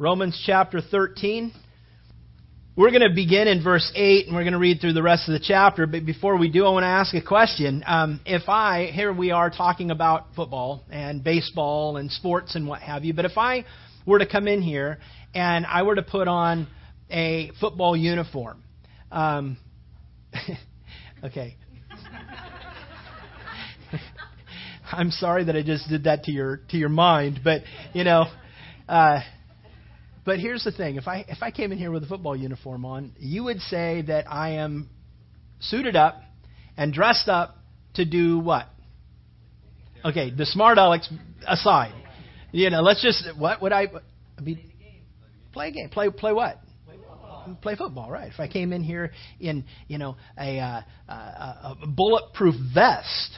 Romans chapter 13. We're going to begin in verse 8 and we're going to read through the rest of the chapter. But before we do, I want to ask a question. Um, if I, here we are talking about football and baseball and sports and what have you, but if I were to come in here and I were to put on a football uniform, um, okay. I'm sorry that I just did that to your to your mind, but you know, uh, but here's the thing: if I if I came in here with a football uniform on, you would say that I am suited up and dressed up to do what? Okay, the smart Alex aside, you know, let's just what would I? Mean, play a game. Play play what? Play football, right? If I came in here in you know a, uh, a, a bulletproof vest,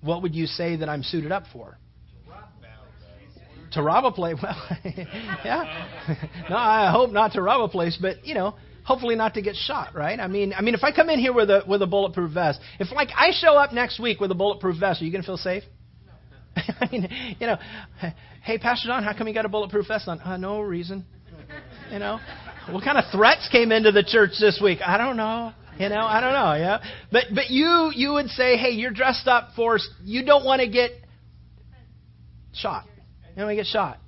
what would you say that I'm suited up for? To rob a place. Well, yeah. no, I hope not to rob a place, but you know, hopefully not to get shot, right? I mean, I mean, if I come in here with a with a bulletproof vest, if like I show up next week with a bulletproof vest, are you going to feel safe? I mean, you know, hey, Pastor Don, how come you got a bulletproof vest on? Uh, no reason. You know, what kind of threats came into the church this week? I don't know. You know, I don't know. Yeah, but but you you would say, hey, you're dressed up for. You don't want to get shot. And we get shot.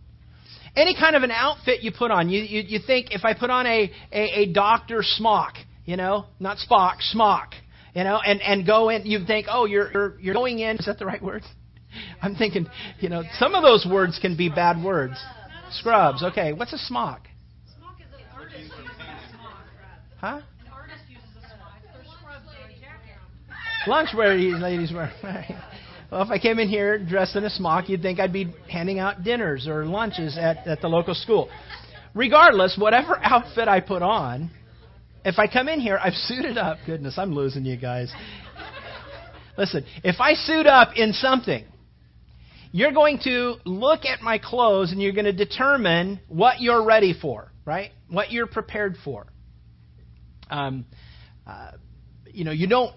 Any kind of an outfit you put on, you, you, you think if I put on a, a, a doctor smock, you know, not Spock, smock, you know, and, and go in, you think, oh, you're, you're, you're going in, is that the right word? I'm thinking, you know, some of those words can be bad words. Scrubs, okay. What's a smock? Smock is an artist smock. Huh? An artist uses a smock. They're scrubs or a jacket. Lunch wear these ladies wear. Well, if I came in here dressed in a smock, you'd think I'd be handing out dinners or lunches at, at the local school. Regardless, whatever outfit I put on, if I come in here, I've suited up. Goodness, I'm losing you guys. Listen, if I suit up in something, you're going to look at my clothes and you're going to determine what you're ready for, right? What you're prepared for. Um, uh, you know, you don't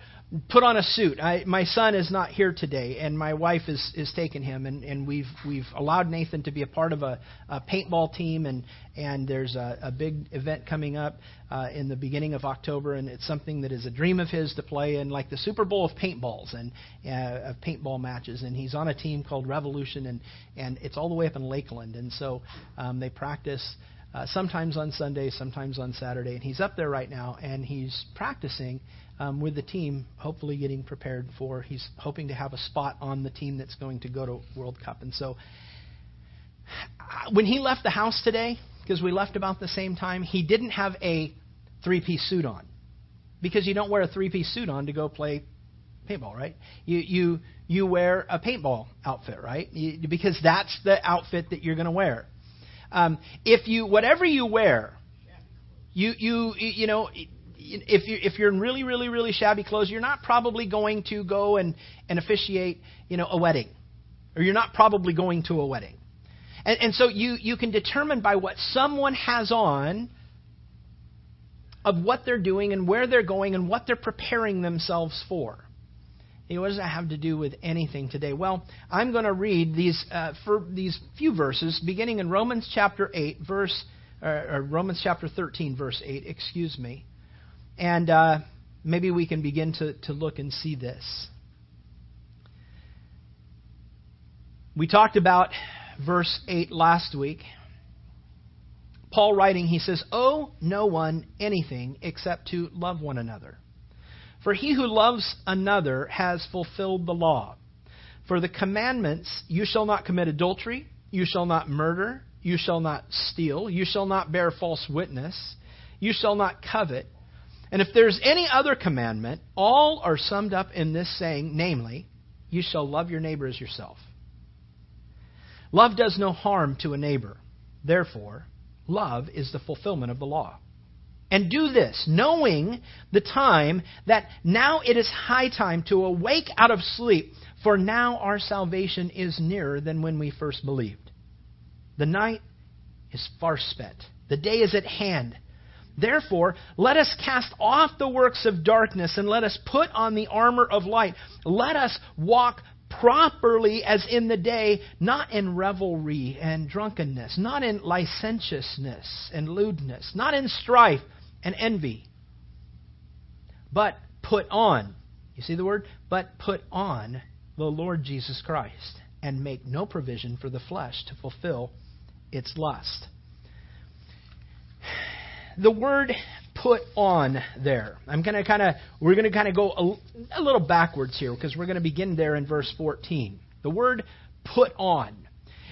put on a suit. I, my son is not here today, and my wife is is taking him, and, and we've we've allowed Nathan to be a part of a, a paintball team, and and there's a, a big event coming up uh, in the beginning of October, and it's something that is a dream of his to play in, like the Super Bowl of paintballs and uh, of paintball matches, and he's on a team called Revolution, and and it's all the way up in Lakeland, and so um, they practice. Uh, sometimes on Sunday, sometimes on Saturday, and he's up there right now, and he's practicing um, with the team, hopefully getting prepared for. He's hoping to have a spot on the team that's going to go to World Cup. And so when he left the house today, because we left about the same time, he didn't have a three piece suit on. Because you don't wear a three piece suit on to go play paintball, right? You you you wear a paintball outfit, right? You, because that's the outfit that you're going to wear. Um, if you whatever you wear, you you you know if you if you're in really really really shabby clothes, you're not probably going to go and and officiate you know a wedding, or you're not probably going to a wedding, and and so you you can determine by what someone has on of what they're doing and where they're going and what they're preparing themselves for. what does that have to do with anything today? Well, I'm going to read these uh, for these few verses, beginning in Romans chapter eight, verse or Romans chapter 13, verse 8, excuse me. And uh, maybe we can begin to, to look and see this. We talked about verse 8 last week. Paul writing, he says, Owe no one anything except to love one another. For he who loves another has fulfilled the law. For the commandments, you shall not commit adultery, you shall not murder, you shall not steal, you shall not bear false witness, you shall not covet, and if there's any other commandment, all are summed up in this saying, namely, you shall love your neighbor as yourself. Love does no harm to a neighbor. Therefore, love is the fulfillment of the law. And do this, knowing the time that now it is high time to awake out of sleep, for now our salvation is nearer than when we first believed. The night is far spent, the day is at hand. Therefore, let us cast off the works of darkness and let us put on the armor of light. Let us walk properly as in the day, not in revelry and drunkenness, not in licentiousness and lewdness, not in strife and envy, but put on. You see the word? But put on the Lord Jesus Christ and make no provision for the flesh to fulfill its lust. The word put on there. I'm going to kind of we're going to kind of go a, a little backwards here because we're going to begin there in verse 14. The word put on.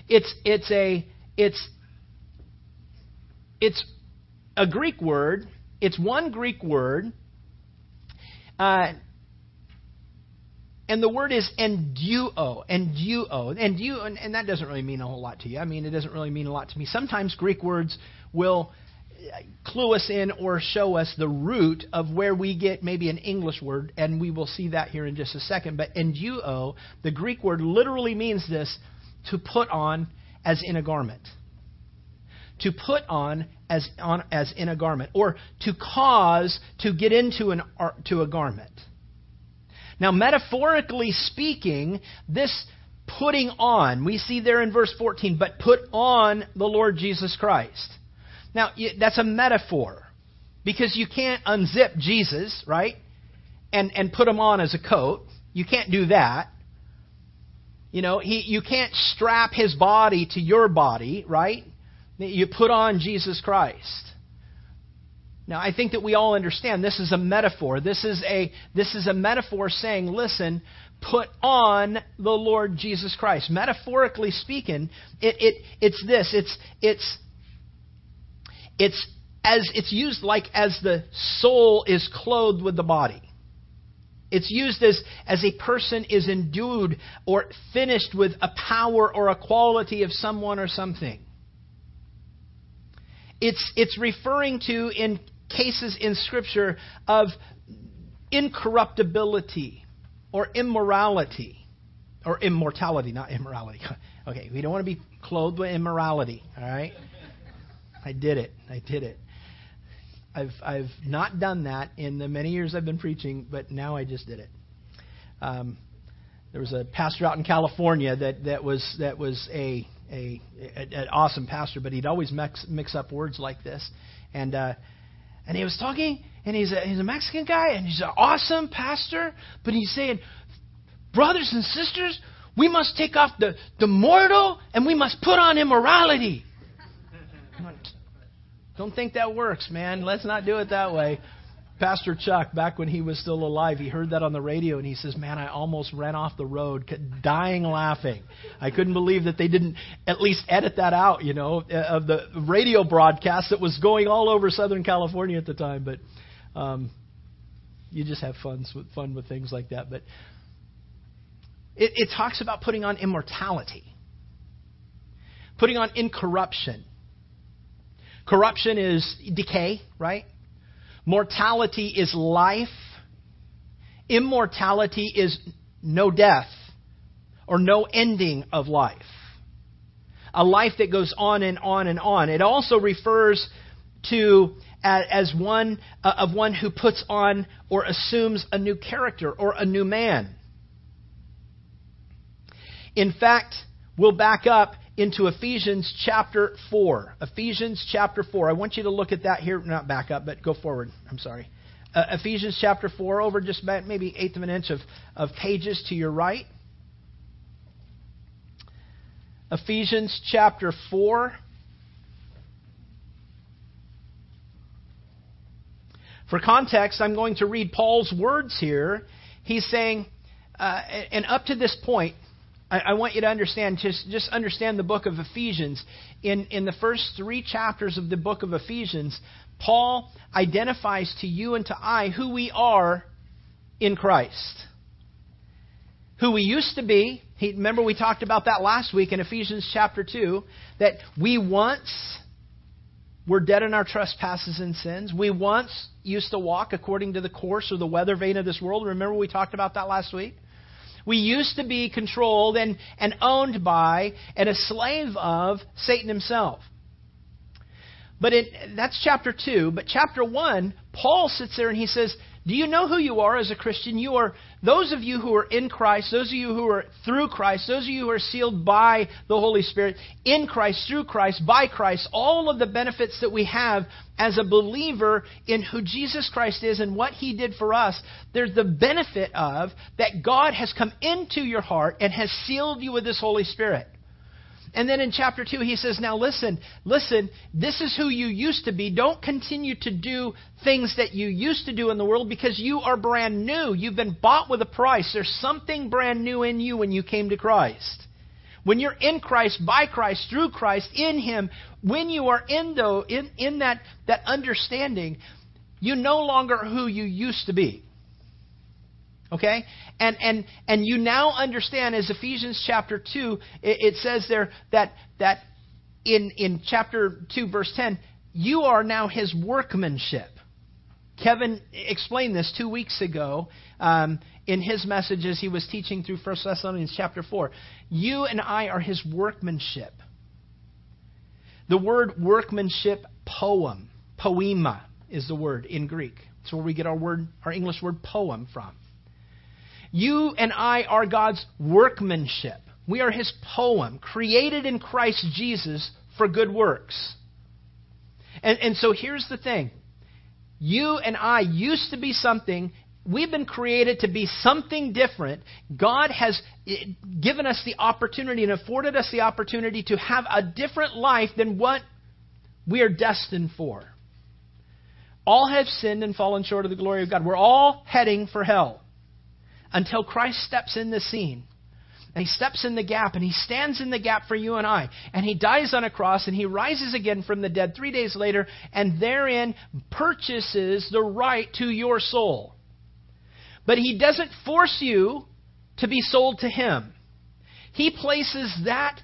It's it's a it's it's a Greek word. It's one Greek word. Uh, and the word is enduo, enduo, enduo, and, and that doesn't really mean a whole lot to you. I mean, it doesn't really mean a lot to me. Sometimes Greek words will clue us in or show us the root of where we get maybe an English word, and we will see that here in just a second. But enduo, the Greek word literally means this to put on as in a garment. To put on as on as in a garment, or to cause to get into an to a garment. Now, metaphorically speaking, this putting on, we see there in verse 14, but put on the Lord Jesus Christ. Now, that's a metaphor because you can't unzip Jesus, right? And, and put him on as a coat. You can't do that. You know, he, you can't strap his body to your body, right? You put on Jesus Christ. Now, I think that we all understand this is a metaphor. This is a, this is a metaphor saying, listen, put on the Lord Jesus Christ. Metaphorically speaking, it, it, it's this. It's, it's it's as it's used like as the soul is clothed with the body. It's used as, as a person is endued or finished with a power or a quality of someone or something. It's, it's referring to, in cases in Scripture, of incorruptibility or immorality. Or immortality, not immorality. Okay, we don't want to be clothed with immorality, all right? I did it. I did it. I've I've not done that in the many years I've been preaching, but now I just did it. Um, there was a pastor out in California that that was that was a a, an awesome pastor, but he'd always mix mix up words like this, and uh, and he was talking, and he's a he's a Mexican guy, and he's an awesome pastor, but he's saying, brothers and sisters, we must take off the the mortal, and we must put on immorality. Don't think that works, man. Let's not do it that way. Pastor Chuck, back when he was still alive, he heard that on the radio and he says, Man, I almost ran off the road, dying laughing. I couldn't believe that they didn't at least edit that out, you know, of the radio broadcast that was going all over Southern California at the time. But um, you just have fun with, fun with things like that. But it, it talks about putting on immortality, putting on incorruption Corruption is decay, right? Mortality is life. Immortality is no death or no ending of life. A life that goes on and on and on. It also refers to as one uh, of one who puts on or assumes a new character or a new man. In fact, we'll back up into Ephesians chapter 4. Ephesians chapter 4. I want you to look at that here. Not back up, but go forward. I'm sorry. Uh, Ephesians chapter 4, over just about maybe eighth of an inch of, of pages to your right. Ephesians chapter 4. For context, I'm going to read Paul's words here. He's saying, uh, and up to this point, I, I want you to understand, just, just understand the book of Ephesians. In, in the first three chapters of the book of Ephesians, Paul identifies to you and to I who we are in Christ. Who we used to be. He, remember, we talked about that last week in Ephesians chapter 2, that we once were dead in our trespasses and sins. We once used to walk according to the course or the weather vane of this world. Remember, we talked about that last week? We used to be controlled and, and owned by and a slave of Satan himself. But it, that's chapter 2. But chapter 1, Paul sits there and he says, Do you know who you are as a Christian? You are those of you who are in Christ, those of you who are through Christ, those of you who are sealed by the Holy Spirit, in Christ, through Christ, by Christ, all of the benefits that we have as a believer in who Jesus Christ is and what He did for us, there's the benefit of that God has come into your heart and has sealed you with His Holy Spirit. And then in chapter 2, he says, Now listen, listen, this is who you used to be. Don't continue to do things that you used to do in the world because you are brand new. You've been bought with a price. There's something brand new in you when you came to Christ. When you're in Christ, by Christ, through Christ, in Him, when you are in, though, in, in that, that understanding, you no longer who you used to be. Okay? And, and, and you now understand, as Ephesians chapter 2, it, it says there that, that in, in chapter 2, verse 10, you are now his workmanship. Kevin explained this two weeks ago um, in his message as he was teaching through 1 Thessalonians chapter 4. You and I are his workmanship. The word workmanship, poem, poema is the word in Greek. It's where we get our word, our English word poem from. You and I are God's workmanship. We are His poem, created in Christ Jesus for good works. And, and so here's the thing you and I used to be something. We've been created to be something different. God has eh, given us the opportunity and afforded us the opportunity to have a different life than what we are destined for. All have sinned and fallen short of the glory of God. We're all heading for hell until Christ steps in the scene. And he steps in the gap and he stands in the gap for you and I. And he dies on a cross and he rises again from the dead three days later and therein purchases the right to your soul. But he doesn't force you to be sold to him. He places that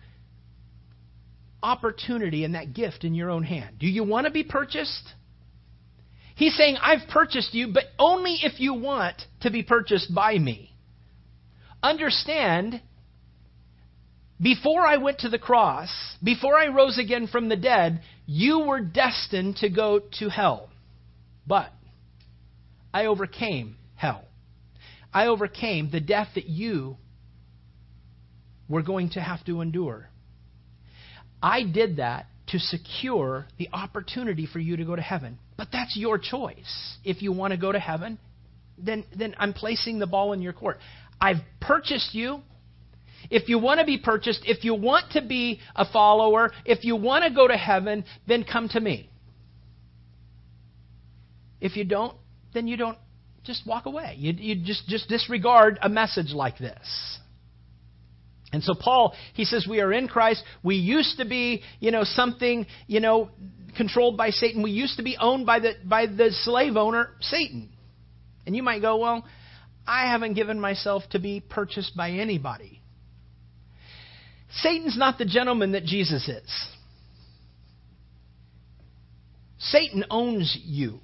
opportunity and that gift in your own hand. Do you want to be purchased? He's saying, I've purchased you, but only if you want to be purchased by me. Understand, before I went to the cross, before I rose again from the dead, you were destined to go to hell. But I overcame hell. I overcame the death that you were going to have to endure. I did that to secure the opportunity for you to go to heaven. But that's your choice. If you want to go to heaven, then, then I'm placing the ball in your court. I've purchased you. If you want to be purchased, if you want to be a follower, if you want to go to heaven, then come to me. If you don't, then you don't. Just walk away. You, you just, just disregard a message like this. And so Paul, he says we are in Christ. We used to be, you know, something, you know, controlled by Satan. We used to be owned by the by the slave owner, Satan. And you might go, well, I haven't given myself to be purchased by anybody. Satan's not the gentleman that Jesus is. Satan owns you.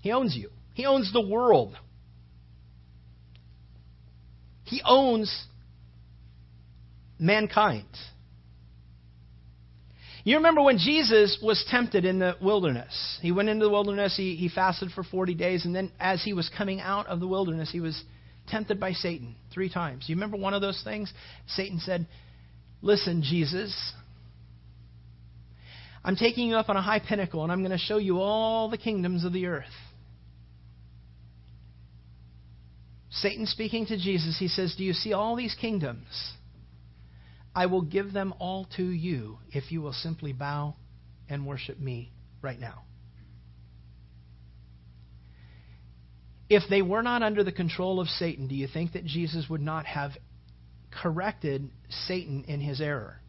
He owns you. He owns the world. He owns mankind. You remember when Jesus was tempted in the wilderness? He went into the wilderness, he, he fasted for 40 days, and then as he was coming out of the wilderness, he was tempted by Satan three times. You remember one of those things? Satan said, Listen, Jesus, I'm taking you up on a high pinnacle, and I'm going to show you all the kingdoms of the earth. Satan speaking to Jesus, he says, Do you see all these kingdoms? I will give them all to you if you will simply bow and worship me right now. If they were not under the control of Satan, do you think that Jesus would not have corrected Satan in his error?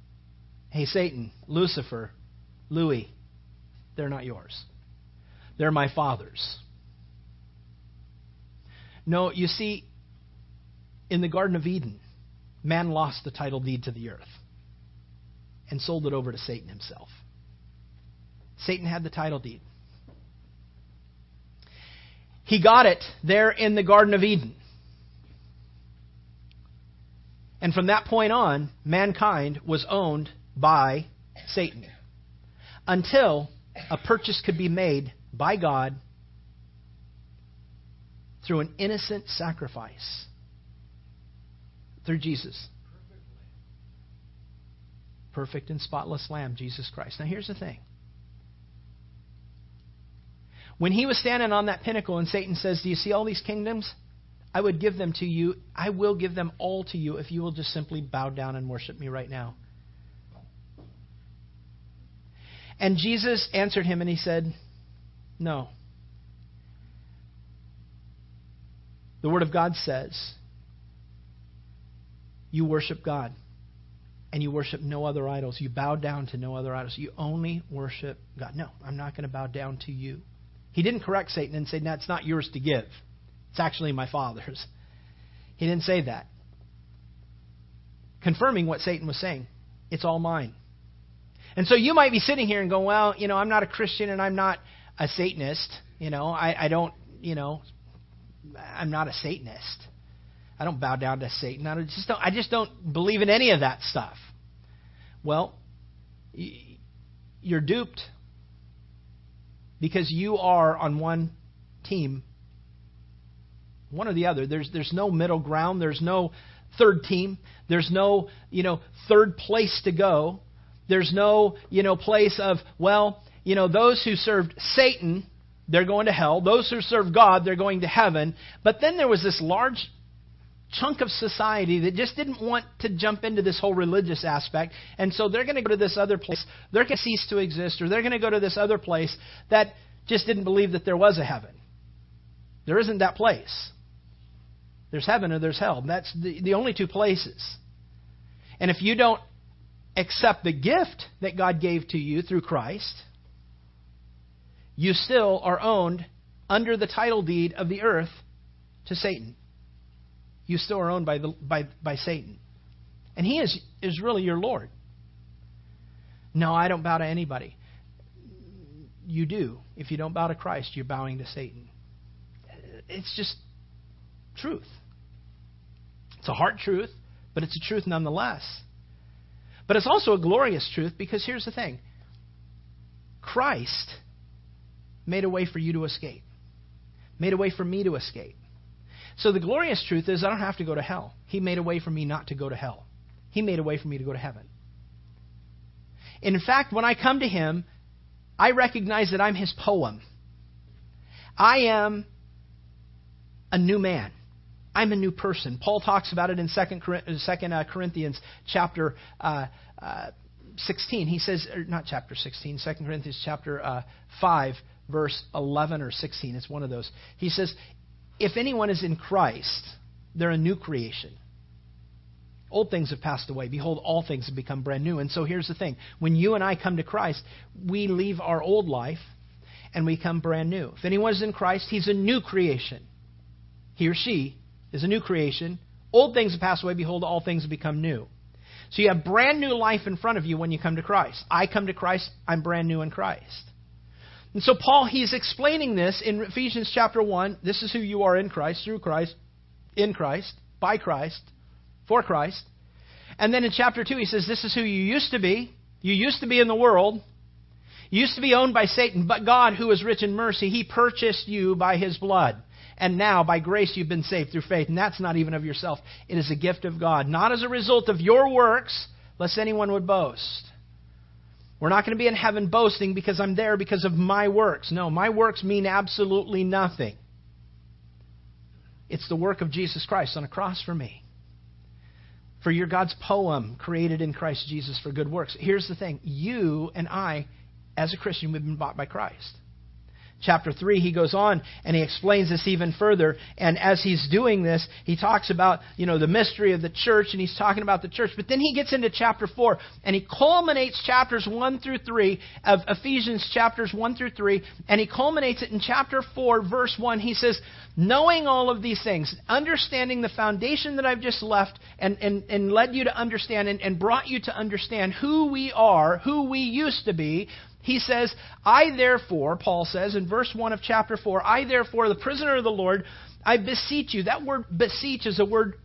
Hey, Satan, Lucifer, Louis, they're not yours. They're my father's. No, you see, in the Garden of Eden, man lost the title deed to the earth and sold it over to Satan himself. Satan had the title deed. He got it there in the Garden of Eden. And from that point on, mankind was owned by Satan until a purchase could be made by God through an innocent sacrifice. Through Jesus. Perfect and spotless Lamb, Jesus Christ. Now, here's the thing. When he was standing on that pinnacle and Satan says, Do you see all these kingdoms? I would give them to you. I will give them all to you if you will just simply bow down and worship me right now. And Jesus answered him and he said, No. The Word of God says, You worship God and you worship no other idols. You bow down to no other idols. You only worship God. No, I'm not going to bow down to you. He didn't correct Satan and say, "No, it's not yours to give. It's actually my Father's. He didn't say that. Confirming what Satan was saying. It's all mine. And so you might be sitting here and going, well, you know, I'm not a Christian and I'm not a Satanist. You know, I, I don't, you know, I'm not a Satanist. I don't bow down to Satan. I just don't, I just don't believe in any of that stuff. Well, you're duped because you are on one team, one or the other. There's there's no middle ground. There's no third team. There's no you know third place to go. There's no, you know, place of, well, you know, those who served Satan, they're going to hell. Those who serve God, they're going to heaven. But then there was this large chunk of society that just didn't want to jump into this whole religious aspect. And so they're going to go to this other place. They're going to cease to exist, or they're going to go to this other place that just didn't believe that there was a heaven. There isn't that place. There's heaven or there's hell. That's the, the only two places. And if you don't accept the gift that God gave to you through Christ, you still are owned under the title deed of the earth to Satan. You still are owned by, the, by, by Satan. And he is, is really your Lord. No, I don't bow to anybody. You do. If you don't bow to Christ, you're bowing to Satan. It's just truth. It's a hard truth, but it's a truth nonetheless. But it's also a glorious truth because here's the thing Christ made a way for you to escape, made a way for me to escape. So the glorious truth is I don't have to go to hell. He made a way for me not to go to hell. He made a way for me to go to heaven. In fact, when I come to Him, I recognize that I'm His poem. I am a new man. I'm a new person. Paul talks about it in 2 uh, Corinthians chapter uh, uh, 16. He says, not chapter 16, 2 Corinthians chapter uh, 5, verse 11 or 16. It's one of those. He says, if anyone is in Christ, they're a new creation. Old things have passed away. Behold, all things have become brand new. And so here's the thing when you and I come to Christ, we leave our old life and we come brand new. If anyone is in Christ, he's a new creation. He or she is a new creation. Old things have passed away. Behold, all things have become new. So you have brand new life in front of you when you come to Christ. I come to Christ, I'm brand new in Christ. And so Paul, he's explaining this in Ephesians chapter 1. This is who you are in Christ, through Christ, in Christ, by Christ, for Christ. And then in chapter 2, he says, This is who you used to be. You used to be in the world. You used to be owned by Satan, but God, who is rich in mercy, he purchased you by his blood. And now, by grace, you've been saved through faith. And that's not even of yourself. It is a gift of God, not as a result of your works, lest anyone would boast. We're not going to be in heaven boasting because I'm there because of my works. No, my works mean absolutely nothing. It's the work of Jesus Christ on a cross for me. For you're God's poem created in Christ Jesus for good works. Here's the thing you and I, as a Christian, we've been bought by Christ chapter 3, he goes on and he explains this even further. And as he's doing this, he talks about, you know, the mystery of the church and he's talking about the church. But then he gets into chapter 4 and he culminates chapters 1 through 3 of Ephesians chapters 1 through 3 and he culminates it in chapter 4 verse 1. He says, knowing all of these things, understanding the foundation that I've just left and, and, and led you to understand and, and brought you to understand who we are, who we used to be, he says, I therefore, Paul says in verse 1 of chapter 4, I therefore, the prisoner of the Lord, I beseech you. That word beseech is a word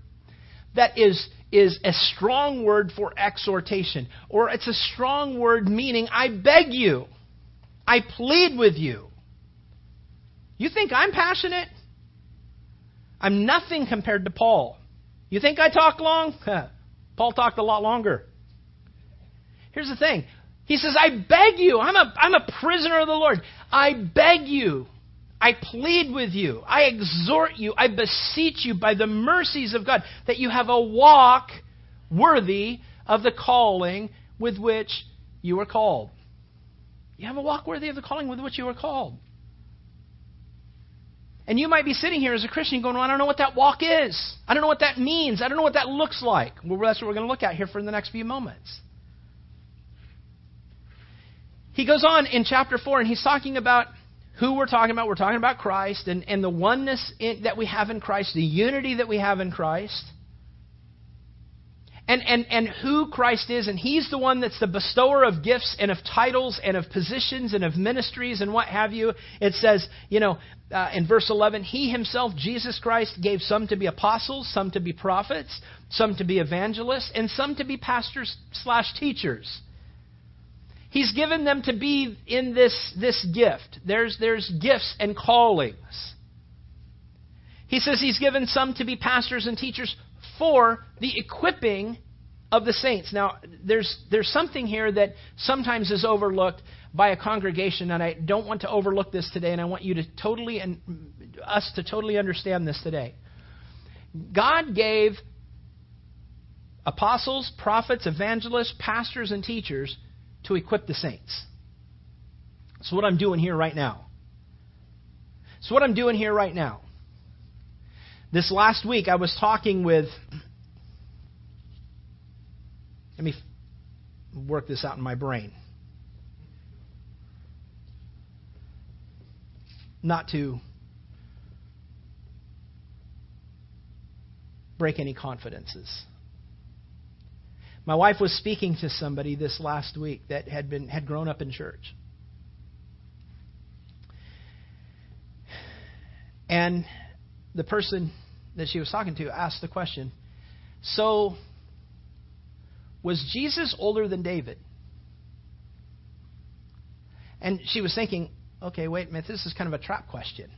that is, is a strong word for exhortation, or it's a strong word meaning, I beg you, I plead with you. You think I'm passionate? I'm nothing compared to Paul. You think I talk long? Paul talked a lot longer. Here's the thing. He says, I beg you. I'm a, I'm a prisoner of the Lord. I beg you. I plead with you. I exhort you. I beseech you by the mercies of God that you have a walk worthy of the calling with which you were called. You have a walk worthy of the calling with which you were called. And you might be sitting here as a Christian going, well, I don't know what that walk is. I don't know what that means. I don't know what that looks like. Well, that's what we're going to look at here for the next few moments. He goes on in chapter 4 and he's talking about who we're talking about. We're talking about Christ and, and the oneness in, that we have in Christ, the unity that we have in Christ and, and, and who Christ is, and He's the one that's the bestower of gifts and of titles and of positions and of ministries and what have you. It says, you know, uh, in verse 11, He Himself, Jesus Christ, gave some to be apostles, some to be prophets, some to be evangelists, and some to be pastors slash teachers. He's given them to be in this, this gift. There's, there's gifts and callings. He says he's given some to be pastors and teachers for the equipping of the saints. Now, there's, there's something here that sometimes is overlooked by a congregation, and I don't want to overlook this today, and I want you to totally and us to totally understand this today. God gave apostles, prophets, evangelists, pastors, and teachers to equip the saints. That's what I'm doing here right now. So what I'm doing here right now. This last week, I was talking with. Let me work this out in my brain. Not to break any confidences. My wife was speaking to somebody this last week that had been had grown up in church. And the person that she was talking to asked the question So, was Jesus older than David? And she was thinking, okay, wait a minute, this is kind of a trap question.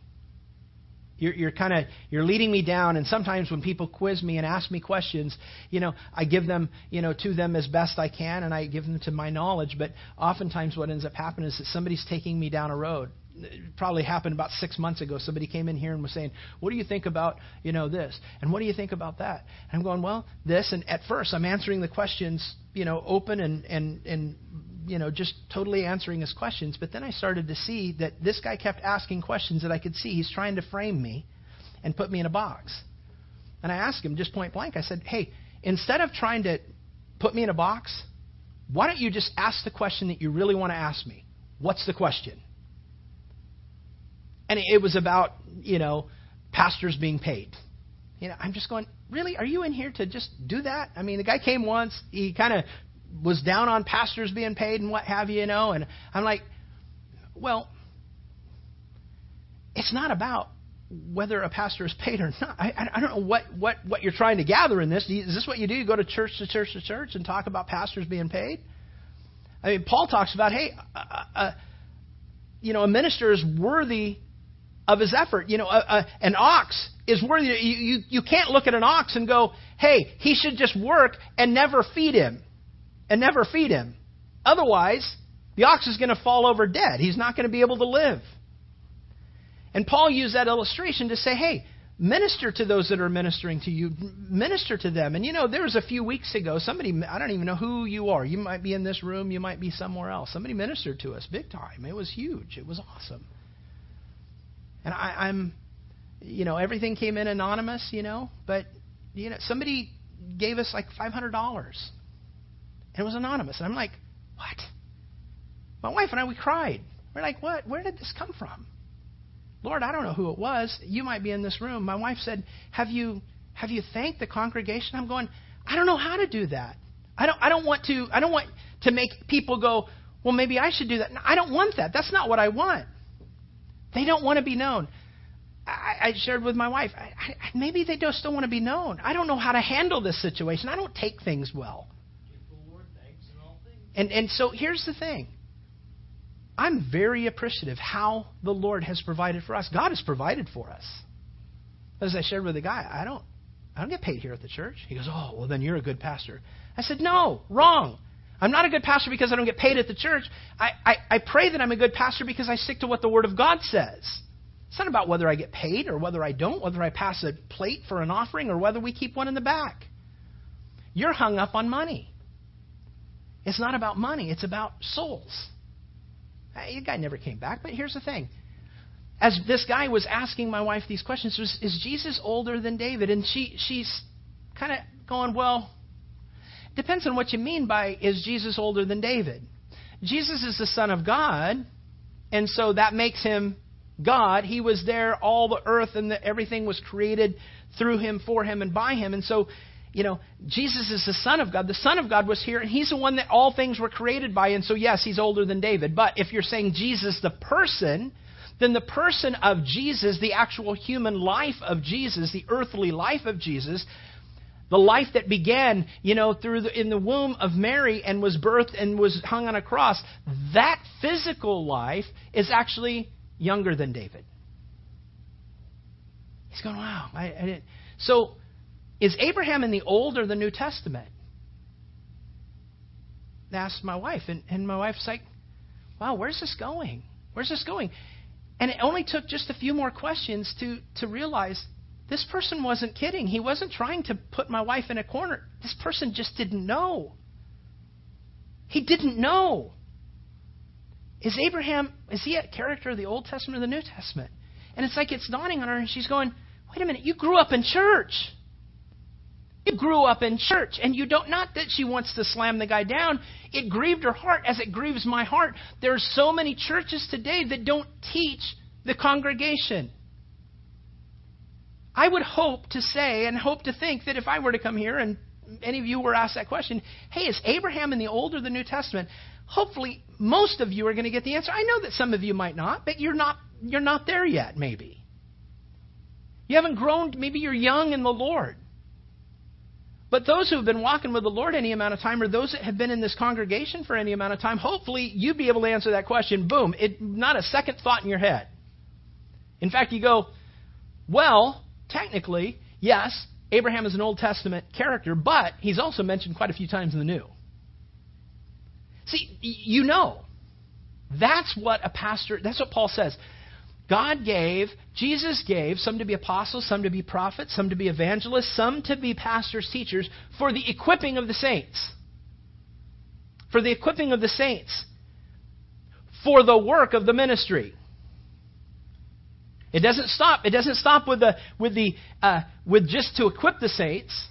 You're, you're kind of you're leading me down, and sometimes when people quiz me and ask me questions, you know, I give them, you know, to them as best I can, and I give them to my knowledge. But oftentimes, what ends up happening is that somebody's taking me down a road, it probably happened about six months ago. Somebody came in here and was saying, "What do you think about you know this? And what do you think about that?" And I'm going, "Well, this." And at first, I'm answering the questions, you know, open and and and you know just totally answering his questions. But then I started to see that this guy kept asking questions that I could see he's trying to frame me and put me in a box. And I asked him just point blank. I said, "Hey, instead of trying to put me in a box, why don't you just ask the question that you really want to ask me? What's the question?" and it was about you know pastors being paid. You know, I'm just going, really? Are you in here to just do that? I mean, the guy came once. He kind of was down on pastors being paid and what have you, you know. And I'm like, well, it's not about whether a pastor is paid or not. I, I don't know what, what, what you're trying to gather in this. Is this what you do? You go to church to church to church and talk about pastors being paid? I mean, Paul talks about, hey, uh, uh, you know, a minister is worthy of his effort. You know, a, an ox is worthy. You, you, you can't look at an ox and go, hey, he should just work and never feed him. And never feed him. Otherwise, the ox is going to fall over dead. He's not going to be able to live. And Paul used that illustration to say, hey, minister to those that are ministering to you. Minister to them. And you know, there was a few weeks ago, somebody, I don't even know who you are. You might be in this room, you might be somewhere else. Somebody ministered to us big time. It was huge, it was awesome. And I, I'm, you know, everything came in anonymous, you know, but you know, somebody gave us like five hundred dollars. And it was anonymous. And I'm like, what? My wife and I we cried. We're like, what? Where did this come from? Lord, I don't know who it was. You might be in this room. My wife said, Have you have you thanked the congregation? I'm going, I don't know how to do that. I don't I don't want to I don't want to make people go, well maybe I should do that. No, I don't want that. That's not what I want. They don't want to be known. I, I shared with my wife, I, I, maybe they just don't want to be known. I don't know how to handle this situation. I don't take things well. And, and so here's the thing I'm very appreciative how the Lord has provided for us. God has provided for us. As I shared with the guy, I don't, I don't get paid here at the church. He goes, oh, well then you're a good pastor. I said, no, wrong. I'm not a good pastor because I don't get paid at the church. I, I, I pray that I'm a good pastor because I stick to what the Word of God says. It's not about whether I get paid or whether I don't, whether I pass a plate for an offering or whether we keep one in the back. You're hung up on money. It's not about money, it's about souls. The guy never came back, but here's the thing. As this guy was asking my wife these questions, was, is Jesus older than David? And she she's kind of going, well, depends on what you mean by is Jesus older than David. Jesus is the Son of God, and so that makes him God. He was there, all the earth and the, everything was created through him, for him, and by him. And so, you know, Jesus is the Son of God. The Son of God was here, and he's the one that all things were created by. And so, yes, he's older than David. But if you're saying Jesus, the person, then the person of Jesus, the actual human life of Jesus, the earthly life of Jesus, the life that began, you know, through the, in the womb of Mary and was birthed and was hung on a cross, that physical life is actually younger than David. He's going, wow. I, I didn't. So, is Abraham in the Old or the New Testament? I asked my wife, and, and my wife's like, wow, where's this going? Where's this going? And it only took just a few more questions to, to realize this person wasn't kidding. He wasn't trying to put my wife in a corner. This person just didn't know. He didn't know. Is Abraham, is he a character of the Old Testament or the New Testament? And it's like it's dawning on her, and she's going, wait a minute, you grew up in church. You grew up in church, and you don't, not that she wants to slam the guy down. It grieved her heart as it grieves my heart. There are so many churches today that don't teach the congregation. I would hope to say and hope to think that if I were to come here and any of you were asked that question, hey, is Abraham in the Old or the New Testament? Hopefully, most of you are going to get the answer. I know that some of you might not, but you're not you're not there yet. Maybe you haven't grown. Maybe you're young in the Lord. But those who have been walking with the Lord any amount of time, or those that have been in this congregation for any amount of time, hopefully you'd be able to answer that question. Boom! It not a second thought in your head. In fact, you go, well, technically, yes, Abraham is an Old Testament character, but he's also mentioned quite a few times in the New. See, you know. That's what a pastor, that's what Paul says. God gave, Jesus gave, some to be apostles, some to be prophets, some to be evangelists, some to be pastors, teachers, for the equipping of the saints. For the equipping of the saints. For the work of the ministry. It doesn't stop. It doesn't stop with the with the uh, with just to equip the saints.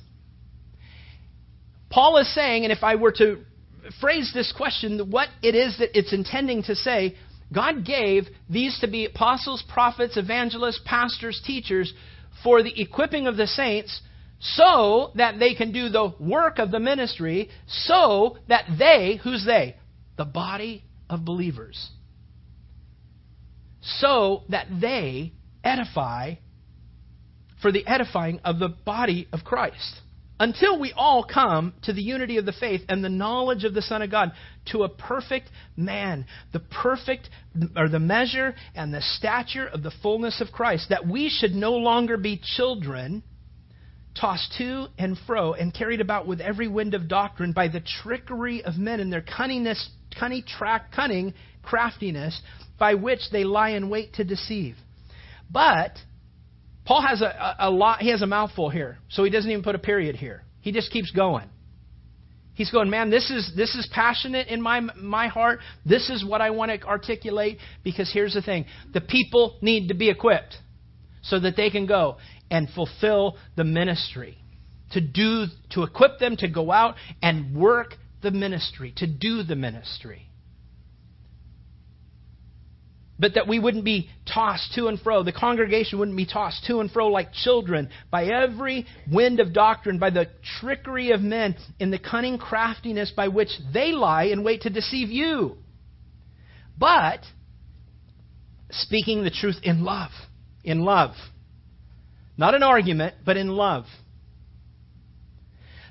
Paul is saying, and if I were to phrase this question, what it is that it's intending to say, God gave these to be apostles, prophets, evangelists, pastors, teachers for the equipping of the saints so that they can do the work of the ministry, so that they, who's they? The body of believers so that they edify for the edifying of the body of Christ. Until we all come to the unity of the faith and the knowledge of the Son of God, to a perfect man, the perfect, or the measure and the stature of the fullness of Christ, that we should no longer be children tossed to and fro and carried about with every wind of doctrine by the trickery of men and their cunningness, cunning, track, cunning craftiness by which they lie in wait to deceive. But Paul has a, a, a, lot. He has a mouthful here, so he doesn't even put a period here. He just keeps going. He's going, man. This is this is passionate in my my heart. This is what I want to articulate. Because here's the thing: the people need to be equipped so that they can go and fulfill the ministry, to do to equip them to go out and work the ministry, to do the ministry but that we wouldn't be tossed to and fro. The congregation wouldn't be tossed to and fro like children by every wind of doctrine, by the trickery of men, in the cunning craftiness by which they lie and wait to deceive you. But speaking the truth in love. In love. Not an argument, but in love.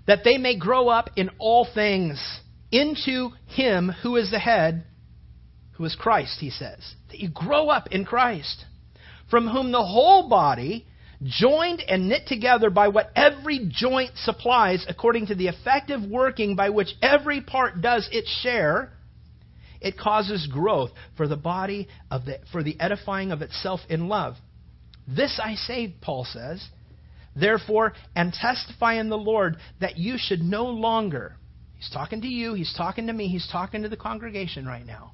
That they may grow up in all things into Him who is the head who is Christ, he says. That you grow up in Christ, from whom the whole body, joined and knit together by what every joint supplies, according to the effective working by which every part does its share, it causes growth for the body of the, for the edifying of itself in love. This I say, Paul says, therefore, and testify in the Lord that you should no longer, he's talking to you, he's talking to me, he's talking to the congregation right now,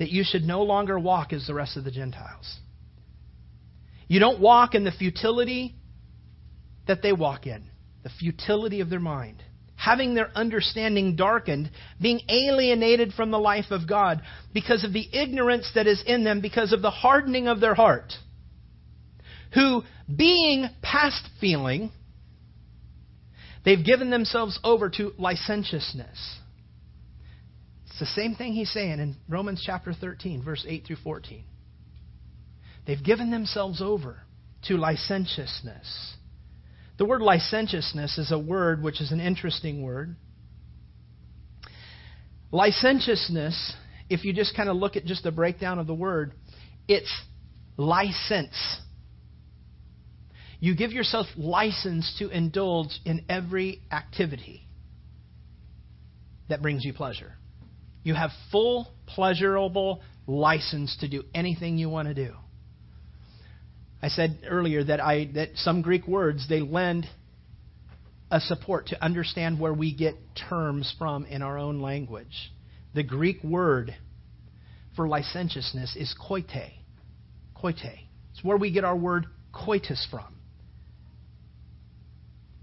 that you should no longer walk as the rest of the Gentiles. You don't walk in the futility that they walk in, the futility of their mind having their understanding darkened, being alienated from the life of God because of the ignorance that is in them, because of the hardening of their heart, who, being past feeling, they've given themselves over to licentiousness. It's the same thing he's saying in Romans chapter 13, verse 8 through 14. They've given themselves over to licentiousness. The word licentiousness is a word which is an interesting word. Licentiousness, if you just kind of look at just the breakdown of the word, it's license. You give yourself license to indulge in every activity that brings you pleasure. You have full, pleasurable license to do anything you want to do. I said earlier that I that some Greek words they lend a support to understand where we get terms from in our own language. The Greek word for licentiousness is koite. Koite. It's where we get our word coitus from,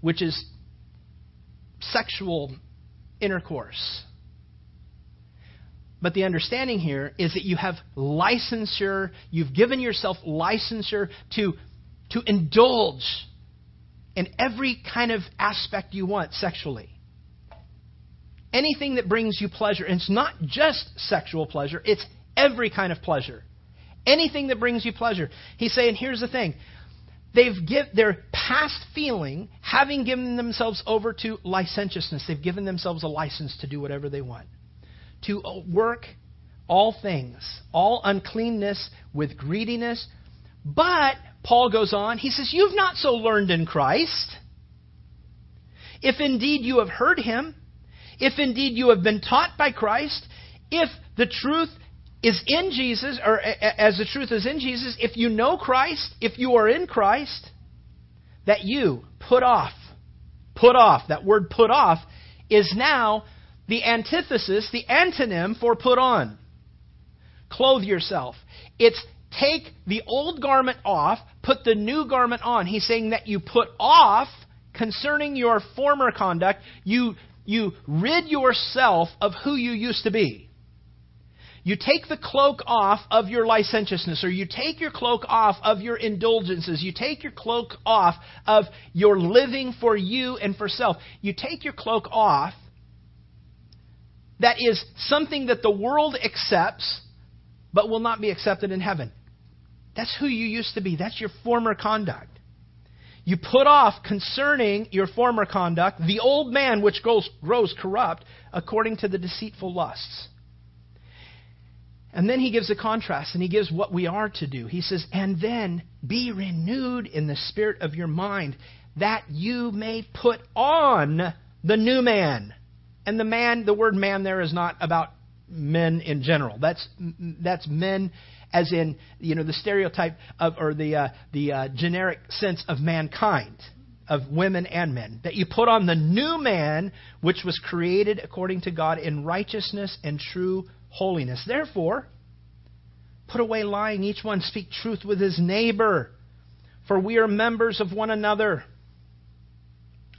which is sexual intercourse. But the understanding here is that you have licensure, you've given yourself licensure to, to indulge in every kind of aspect you want sexually. Anything that brings you pleasure. And it's not just sexual pleasure, it's every kind of pleasure. Anything that brings you pleasure. He's saying, here's the thing. They've give their past feeling, having given themselves over to licentiousness, they've given themselves a license to do whatever they want to uh, work all things, all uncleanness with greediness. But, Paul goes on, he says, You've not so learned in Christ. If indeed you have heard him, if indeed you have been taught by Christ, if the truth is in Jesus, or as the truth is in Jesus, if you know Christ, if you are in Christ, that you put off, put off, that word put off is now the antithesis, the antonym for put on. Clothe yourself. It's take the old garment off, put the new garment on. He's saying that you put off concerning your former conduct, you, you rid yourself of who you used to be. You take the cloak off of your licentiousness, or you take your cloak off of your indulgences. You take your cloak off of your living for you and for self. You take your cloak off that is something that the world accepts but will not be accepted in heaven. That's who you used to be. That's your former conduct. You put off concerning your former conduct the old man which grows, grows corrupt according to the deceitful lusts. And then he gives a contrast and he gives what we are to do. He says, And then be renewed in the spirit of your mind that you may put on the new man and the man, the word man there is not about men in general. That's that's men as in you know the stereotype of or the uh, the uh, generic sense of mankind of women and men that you put on the new man which was created according to God in righteousness and true holiness. Therefore, put away lying, each one speak truth with his neighbor, for we are members of one another.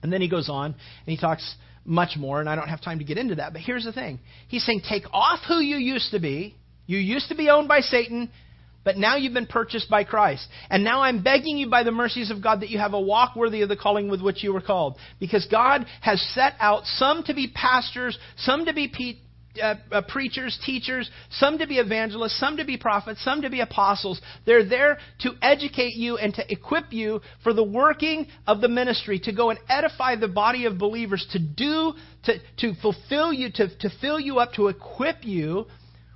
And then he goes on and he talks much more, and I don't have time to get into that. But here's the thing He's saying, take off who you used to be. You used to be owned by Satan, but now you've been purchased by Christ. And now I'm begging you by the mercies of God that you have a walk worthy of the calling with which you were called. Because God has set out some to be pastors, some to be uh, uh, preachers, teachers, some to be evangelists, some to be prophets, some to be apostles. They're there to educate you and to equip you for the working of the ministry, to go and edify the body of believers, to do, to, to fulfill you, to, to fill you up, to equip you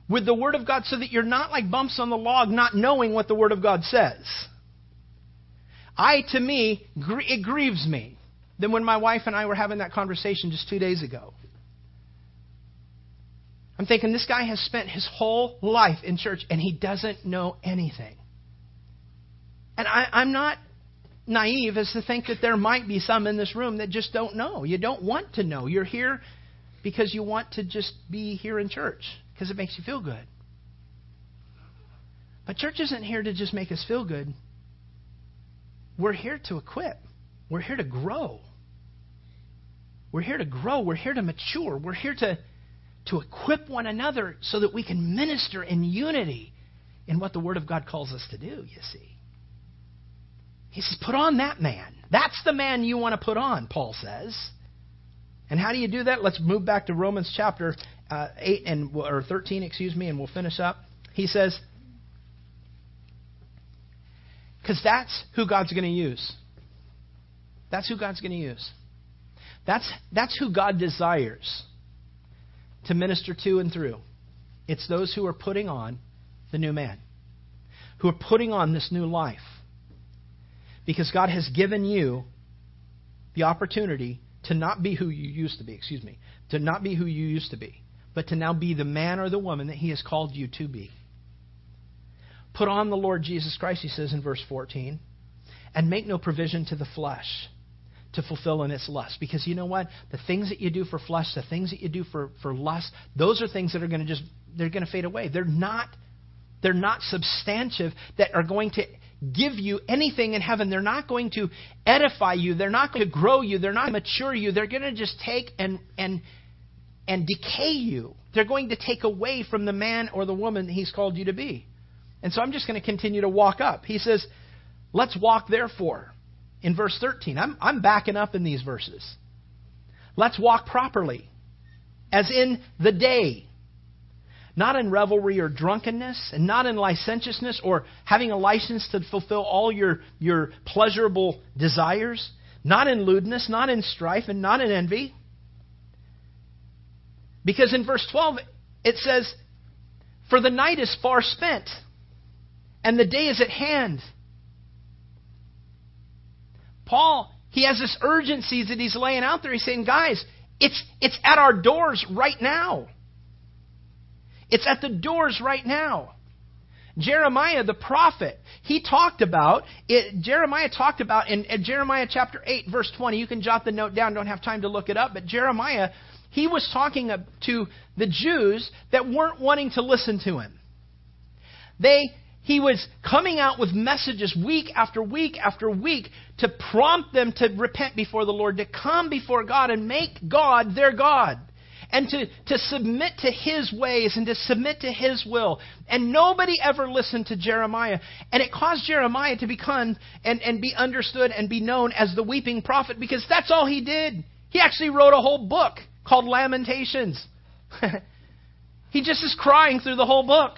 with the Word of God so that you're not like bumps on the log, not knowing what the Word of God says. I, to me, it grieves me than when my wife and I were having that conversation just two days ago. I'm thinking this guy has spent his whole life in church and he doesn't know anything. And I, I'm not naive as to think that there might be some in this room that just don't know. You don't want to know. You're here because you want to just be here in church because it makes you feel good. But church isn't here to just make us feel good. We're here to equip. We're here to grow. We're here to grow. We're here to mature. We're here to, to equip one another so that we can minister in unity in what the Word of God calls us to do, you see. He says, put on that man. That's the man you want to put on, Paul says. And how do you do that? Let's move back to Romans chapter uh, 8 and or 13, excuse me, and we'll finish up. He says, because that's who God's going to use. That's who God's going to use. That's, that's who God desires to minister to and through. It's those who are putting on the new man, who are putting on this new life. Because God has given you the opportunity to not be who you used to be, excuse me, to not be who you used to be, but to now be the man or the woman that He has called you to be. Put on the Lord Jesus Christ, he says in verse 14, and make no provision to the flesh to fulfill in its lust. Because you know what? The things that you do for flesh, the things that you do for, for lust, those are things that are going to just they're going to fade away. They're not they're not substantive that are going to give you anything in heaven. They're not going to edify you. They're not going to grow you. They're not going to mature you. They're going to just take and and and decay you. They're going to take away from the man or the woman he's called you to be. And so I'm just going to continue to walk up. He says, Let's walk therefore. In verse 13, I'm, I'm backing up in these verses. Let's walk properly, as in the day, not in revelry or drunkenness, and not in licentiousness or having a license to fulfill all your, your pleasurable desires, not in lewdness, not in strife, and not in envy. Because in verse 12, it says, For the night is far spent and the day is at hand. Paul, he has this urgency that he's laying out there. He's saying, guys, it's, it's at our doors right now. It's at the doors right now. Jeremiah the prophet, he talked about it. Jeremiah talked about in, in, Jeremiah chapter 8, verse 20. You can jot the note down, don't have time to look it up. But Jeremiah, he was talking to the Jews that weren't wanting to listen to him. They, he was coming out with messages week after week after week to prompt them to repent before the Lord, to come before God and make God their God, and to, to submit to His ways and to submit to His will. And nobody ever listened to Jeremiah. And it caused Jeremiah to become and, and be understood and be known as the weeping prophet because that's all he did. He actually wrote a whole book called Lamentations. he just is crying through the whole book.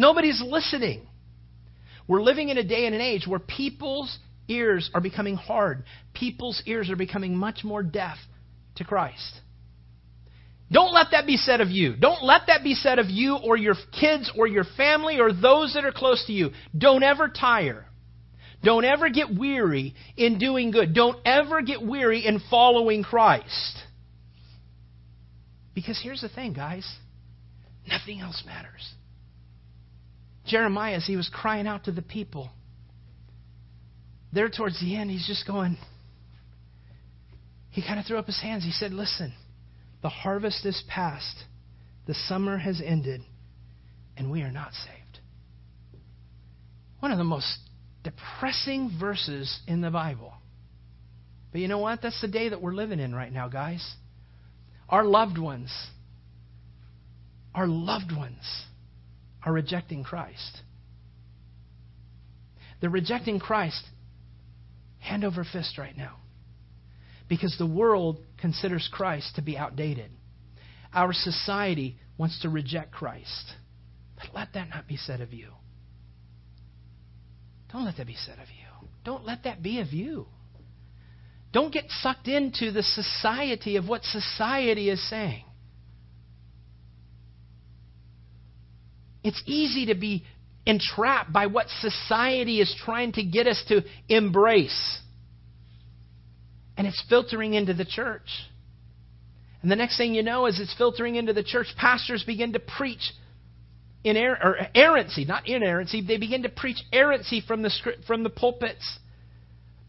Nobody's listening. We're living in a day and an age where people's ears are becoming hard. People's ears are becoming much more deaf to Christ. Don't let that be said of you. Don't let that be said of you or your kids or your family or those that are close to you. Don't ever tire. Don't ever get weary in doing good. Don't ever get weary in following Christ. Because here's the thing, guys nothing else matters. Jeremiah, as he was crying out to the people, there towards the end, he's just going, he kind of threw up his hands. He said, Listen, the harvest is past, the summer has ended, and we are not saved. One of the most depressing verses in the Bible. But you know what? That's the day that we're living in right now, guys. Our loved ones, our loved ones are rejecting Christ. They're rejecting Christ hand over fist right now because the world considers Christ to be outdated. Our society wants to reject Christ. But let that not be said of you. Don't let that be said of you. Don't let that be of you. Don't get sucked into the society of what society is saying. It's easy to be entrapped by what society is trying to get us to embrace. And it's filtering into the church. And the next thing you know is it's filtering into the church. Pastors begin to preach in er- or errancy, not inerrancy. They begin to preach errancy from the from the pulpits.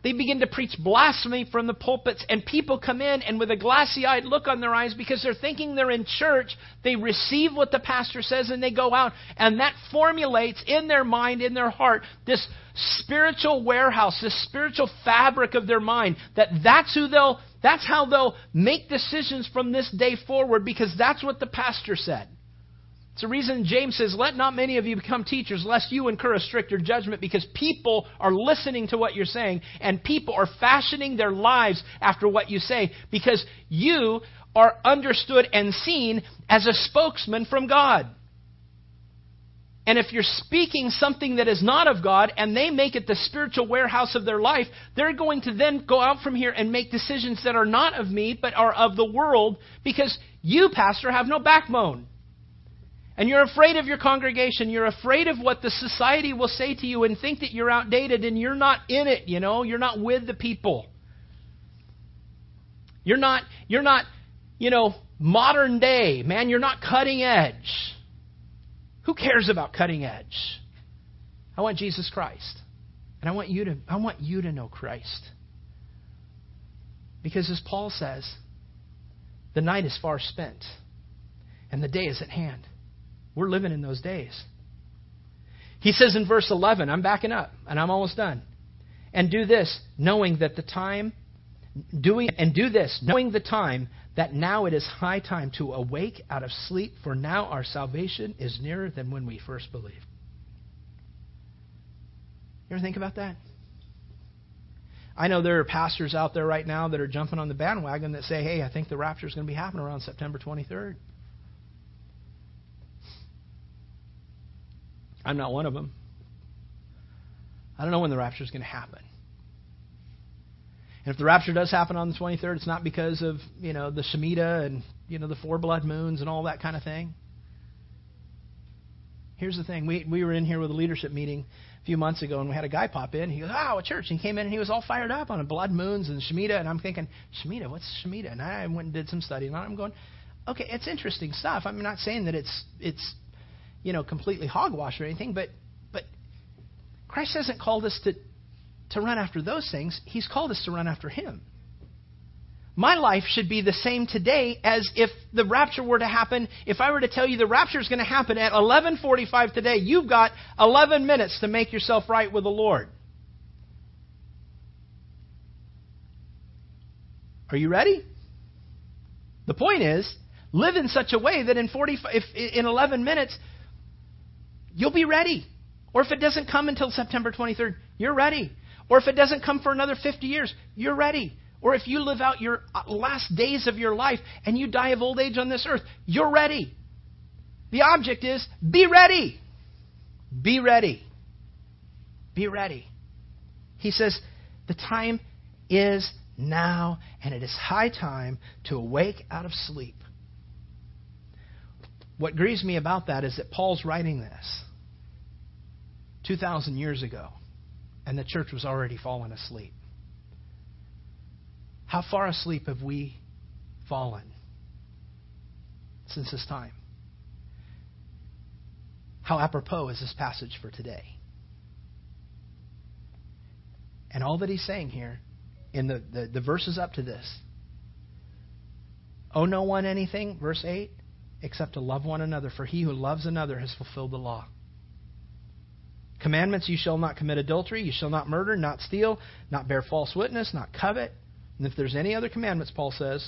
They begin to preach blasphemy from the pulpits, and people come in and with a glassy eyed look on their eyes because they're thinking they're in church. They receive what the pastor says and they go out, and that formulates in their mind, in their heart, this spiritual warehouse, this spiritual fabric of their mind that that's who they'll, that's how they'll make decisions from this day forward because that's what the pastor said. It's the reason James says, Let not many of you become teachers, lest you incur a stricter judgment, because people are listening to what you're saying, and people are fashioning their lives after what you say, because you are understood and seen as a spokesman from God. And if you're speaking something that is not of God and they make it the spiritual warehouse of their life, they're going to then go out from here and make decisions that are not of me, but are of the world because you, Pastor, have no backbone. And you're afraid of your congregation. You're afraid of what the society will say to you and think that you're outdated and you're not in it, you know? You're not with the people. You're not, you're not, you know, modern day, man. You're not cutting edge. Who cares about cutting edge? I want Jesus Christ. And I want you to, I want you to know Christ. Because as Paul says, the night is far spent and the day is at hand. We're living in those days. He says in verse 11, I'm backing up and I'm almost done. And do this, knowing that the time, doing, and do this, knowing the time that now it is high time to awake out of sleep, for now our salvation is nearer than when we first believed. You ever think about that? I know there are pastors out there right now that are jumping on the bandwagon that say, hey, I think the rapture is going to be happening around September 23rd. I'm not one of them. I don't know when the rapture is going to happen. And if the rapture does happen on the 23rd, it's not because of, you know, the Shemitah and, you know, the four blood moons and all that kind of thing. Here's the thing. We, we were in here with a leadership meeting a few months ago, and we had a guy pop in. He goes, oh, a church. And he came in, and he was all fired up on blood moons and Shemitah. And I'm thinking, Shemitah? What's Shemitah? And I went and did some studying on it. I'm going, okay, it's interesting stuff. I'm not saying that it's it's you know, completely hogwash or anything, but but Christ hasn't called us to to run after those things. He's called us to run after him. My life should be the same today as if the rapture were to happen. If I were to tell you the rapture is going to happen at 11:45 today, you've got 11 minutes to make yourself right with the Lord. Are you ready? The point is, live in such a way that in 40 if in 11 minutes you'll be ready. Or if it doesn't come until September 23rd, you're ready. Or if it doesn't come for another 50 years, you're ready. Or if you live out your uh, last days of your life and you die of old age on this earth, you're ready. The object is be ready. Be ready. Be ready. He says, the time is now, and it is high time to awake out of sleep what grieves me about that is that Paul's writing this 2,000 years ago, and the church was already fallen asleep. How far asleep have we fallen since this time? How apropos is this passage for today? And all that he's saying here in the, the, the verses up to this. Owe no one anything, verse 8 except to love one another, for he who loves another has fulfilled the law. Commandments you shall not commit adultery, you shall not murder, not steal, not bear false witness, not covet. And if there's any other commandments, Paul says,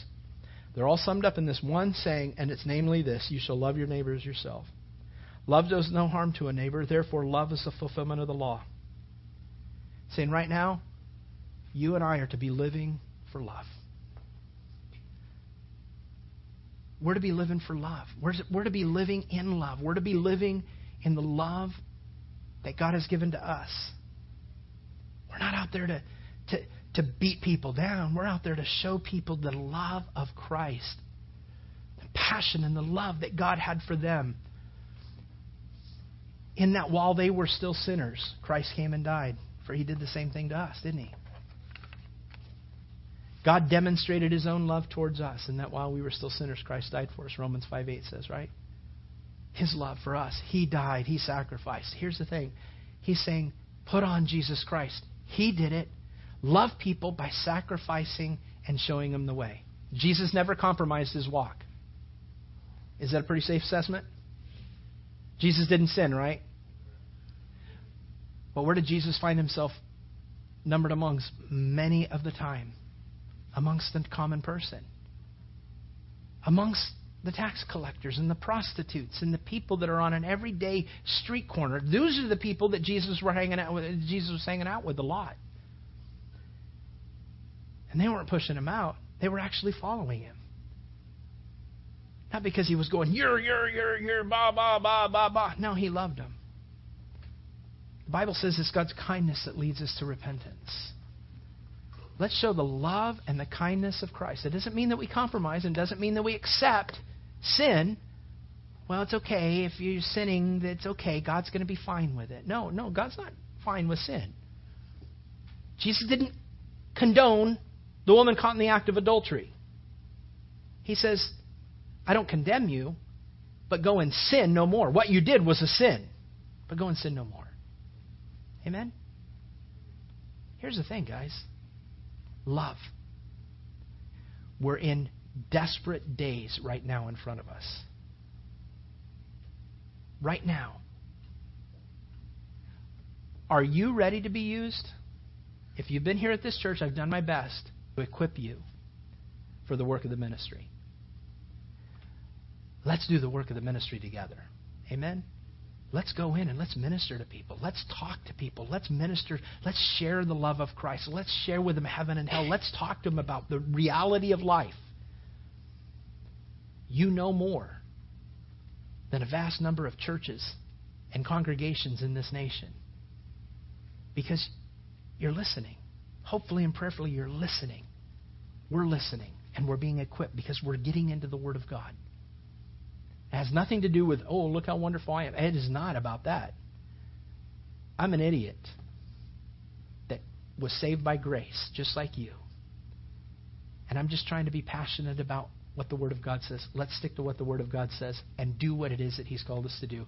they're all summed up in this one saying, and it's namely this you shall love your neighbor as yourself. Love does no harm to a neighbor, therefore, love is the fulfillment of the law. Saying right now, you and I are to be living for love. We're to be living for love. We're we're to be living in love. We're to be living in the love that God has given to us. We're not out there to, to, to beat people down. We're out there to show people the love of Christ, the passion and the love that God had for them. in that while they were still sinners, Christ came and died. For he did the same thing to us, didn't he? God demonstrated his own love towards us, and that while we were still sinners, Christ died for us. Romans 5 8 says, right? His love for us. He died, he sacrificed. Here's the thing He's saying, put on Jesus Christ. He did it. Love people by sacrificing and showing them the way. Jesus never compromised his walk. Is that a pretty safe assessment? Jesus didn't sin, right? But where did Jesus find himself numbered amongst many of the time? Amongst the common person. Amongst the tax collectors and the prostitutes and the people that are on an everyday street corner. Those are the people that Jesus were hanging out with Jesus was hanging out with a lot. And they weren't pushing him out. They were actually following him. Not because he was going, you're, you're, you're, you're, ba, ba, ba, ba, ba. No, he loved them. The Bible says it's God's kindness that leads us to repentance. Let's show the love and the kindness of Christ. It doesn't mean that we compromise and doesn't mean that we accept sin. Well, it's okay. If you're sinning, it's okay. God's going to be fine with it. No, no, God's not fine with sin. Jesus didn't condone the woman caught in the act of adultery. He says, I don't condemn you, but go and sin no more. What you did was a sin, but go and sin no more. Amen? Here's the thing, guys love. We're in desperate days right now in front of us. Right now. Are you ready to be used? If you've been here at this church, I've done my best to equip you for the work of the ministry. Let's do the work of the ministry together. Amen? Let's go in and let's minister to people. Let's talk to people. Let's minister. Let's share the love of Christ. Let's share with them heaven and hell. Let's talk to them about the reality of life. You know more than a vast number of churches and congregations in this nation because you're listening. Hopefully and prayerfully, you're listening. We're listening and we're being equipped because we're getting into the Word of God. It has nothing to do with, oh, look how wonderful I am. It is not about that. I'm an idiot that was saved by grace, just like you. And I'm just trying to be passionate about what the Word of God says. Let's stick to what the Word of God says and do what it is that He's called us to do.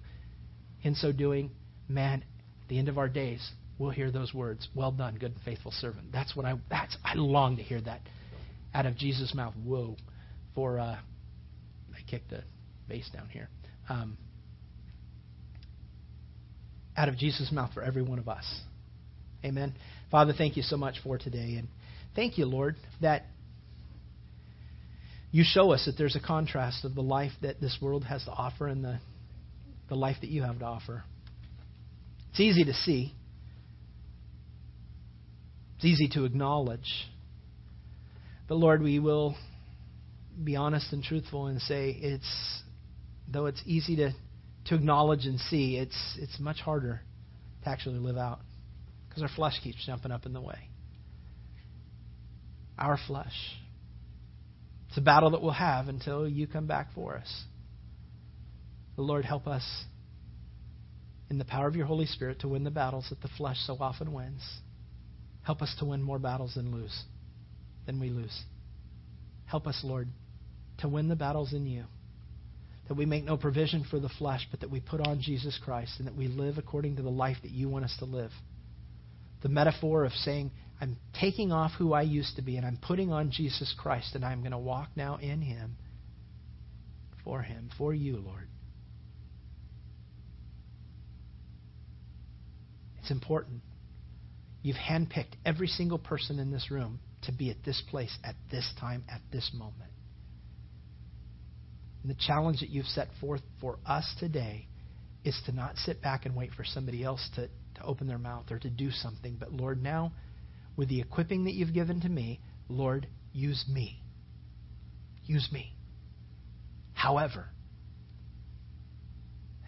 In so doing, man, at the end of our days, we'll hear those words, "Well done, good and faithful servant." That's what I. That's I long to hear that out of Jesus' mouth. Whoa, for uh, I kicked a base down here. Um, out of Jesus' mouth for every one of us. Amen. Father, thank you so much for today. And thank you, Lord, that you show us that there's a contrast of the life that this world has to offer and the, the life that you have to offer. It's easy to see, it's easy to acknowledge. But Lord, we will be honest and truthful and say it's though it's easy to, to acknowledge and see, it's, it's much harder to actually live out because our flesh keeps jumping up in the way. Our flesh. It's a battle that we'll have until you come back for us. The Lord, help us in the power of your Holy Spirit to win the battles that the flesh so often wins. Help us to win more battles than lose, than we lose. Help us, Lord, to win the battles in you that we make no provision for the flesh, but that we put on Jesus Christ and that we live according to the life that you want us to live. The metaphor of saying, I'm taking off who I used to be and I'm putting on Jesus Christ and I'm going to walk now in Him, for Him, for you, Lord. It's important. You've handpicked every single person in this room to be at this place at this time, at this moment. And the challenge that you've set forth for us today is to not sit back and wait for somebody else to, to open their mouth or to do something. But Lord, now, with the equipping that you've given to me, Lord, use me. Use me. However,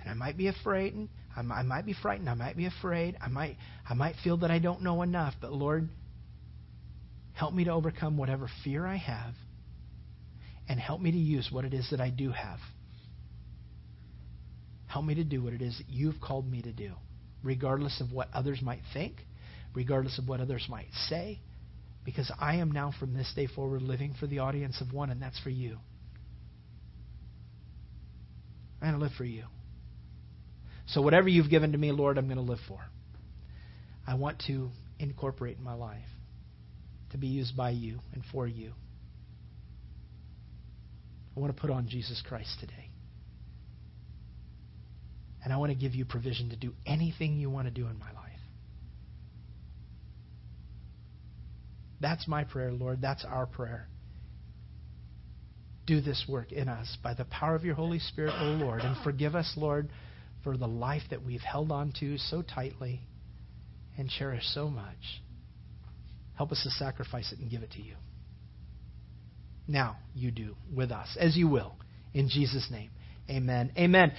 and I might be afraid, and I might be frightened, I might be afraid, I might, I might feel that I don't know enough, but Lord, help me to overcome whatever fear I have and help me to use what it is that I do have. Help me to do what it is that you've called me to do, regardless of what others might think, regardless of what others might say, because I am now from this day forward living for the audience of one, and that's for you. I'm going to live for you. So, whatever you've given to me, Lord, I'm going to live for. I want to incorporate in my life to be used by you and for you. I want to put on Jesus Christ today. And I want to give you provision to do anything you want to do in my life. That's my prayer, Lord. That's our prayer. Do this work in us by the power of your Holy Spirit, O Lord, and forgive us, Lord, for the life that we've held on to so tightly and cherished so much. Help us to sacrifice it and give it to you. Now, you do with us, as you will. In Jesus' name, amen. Amen.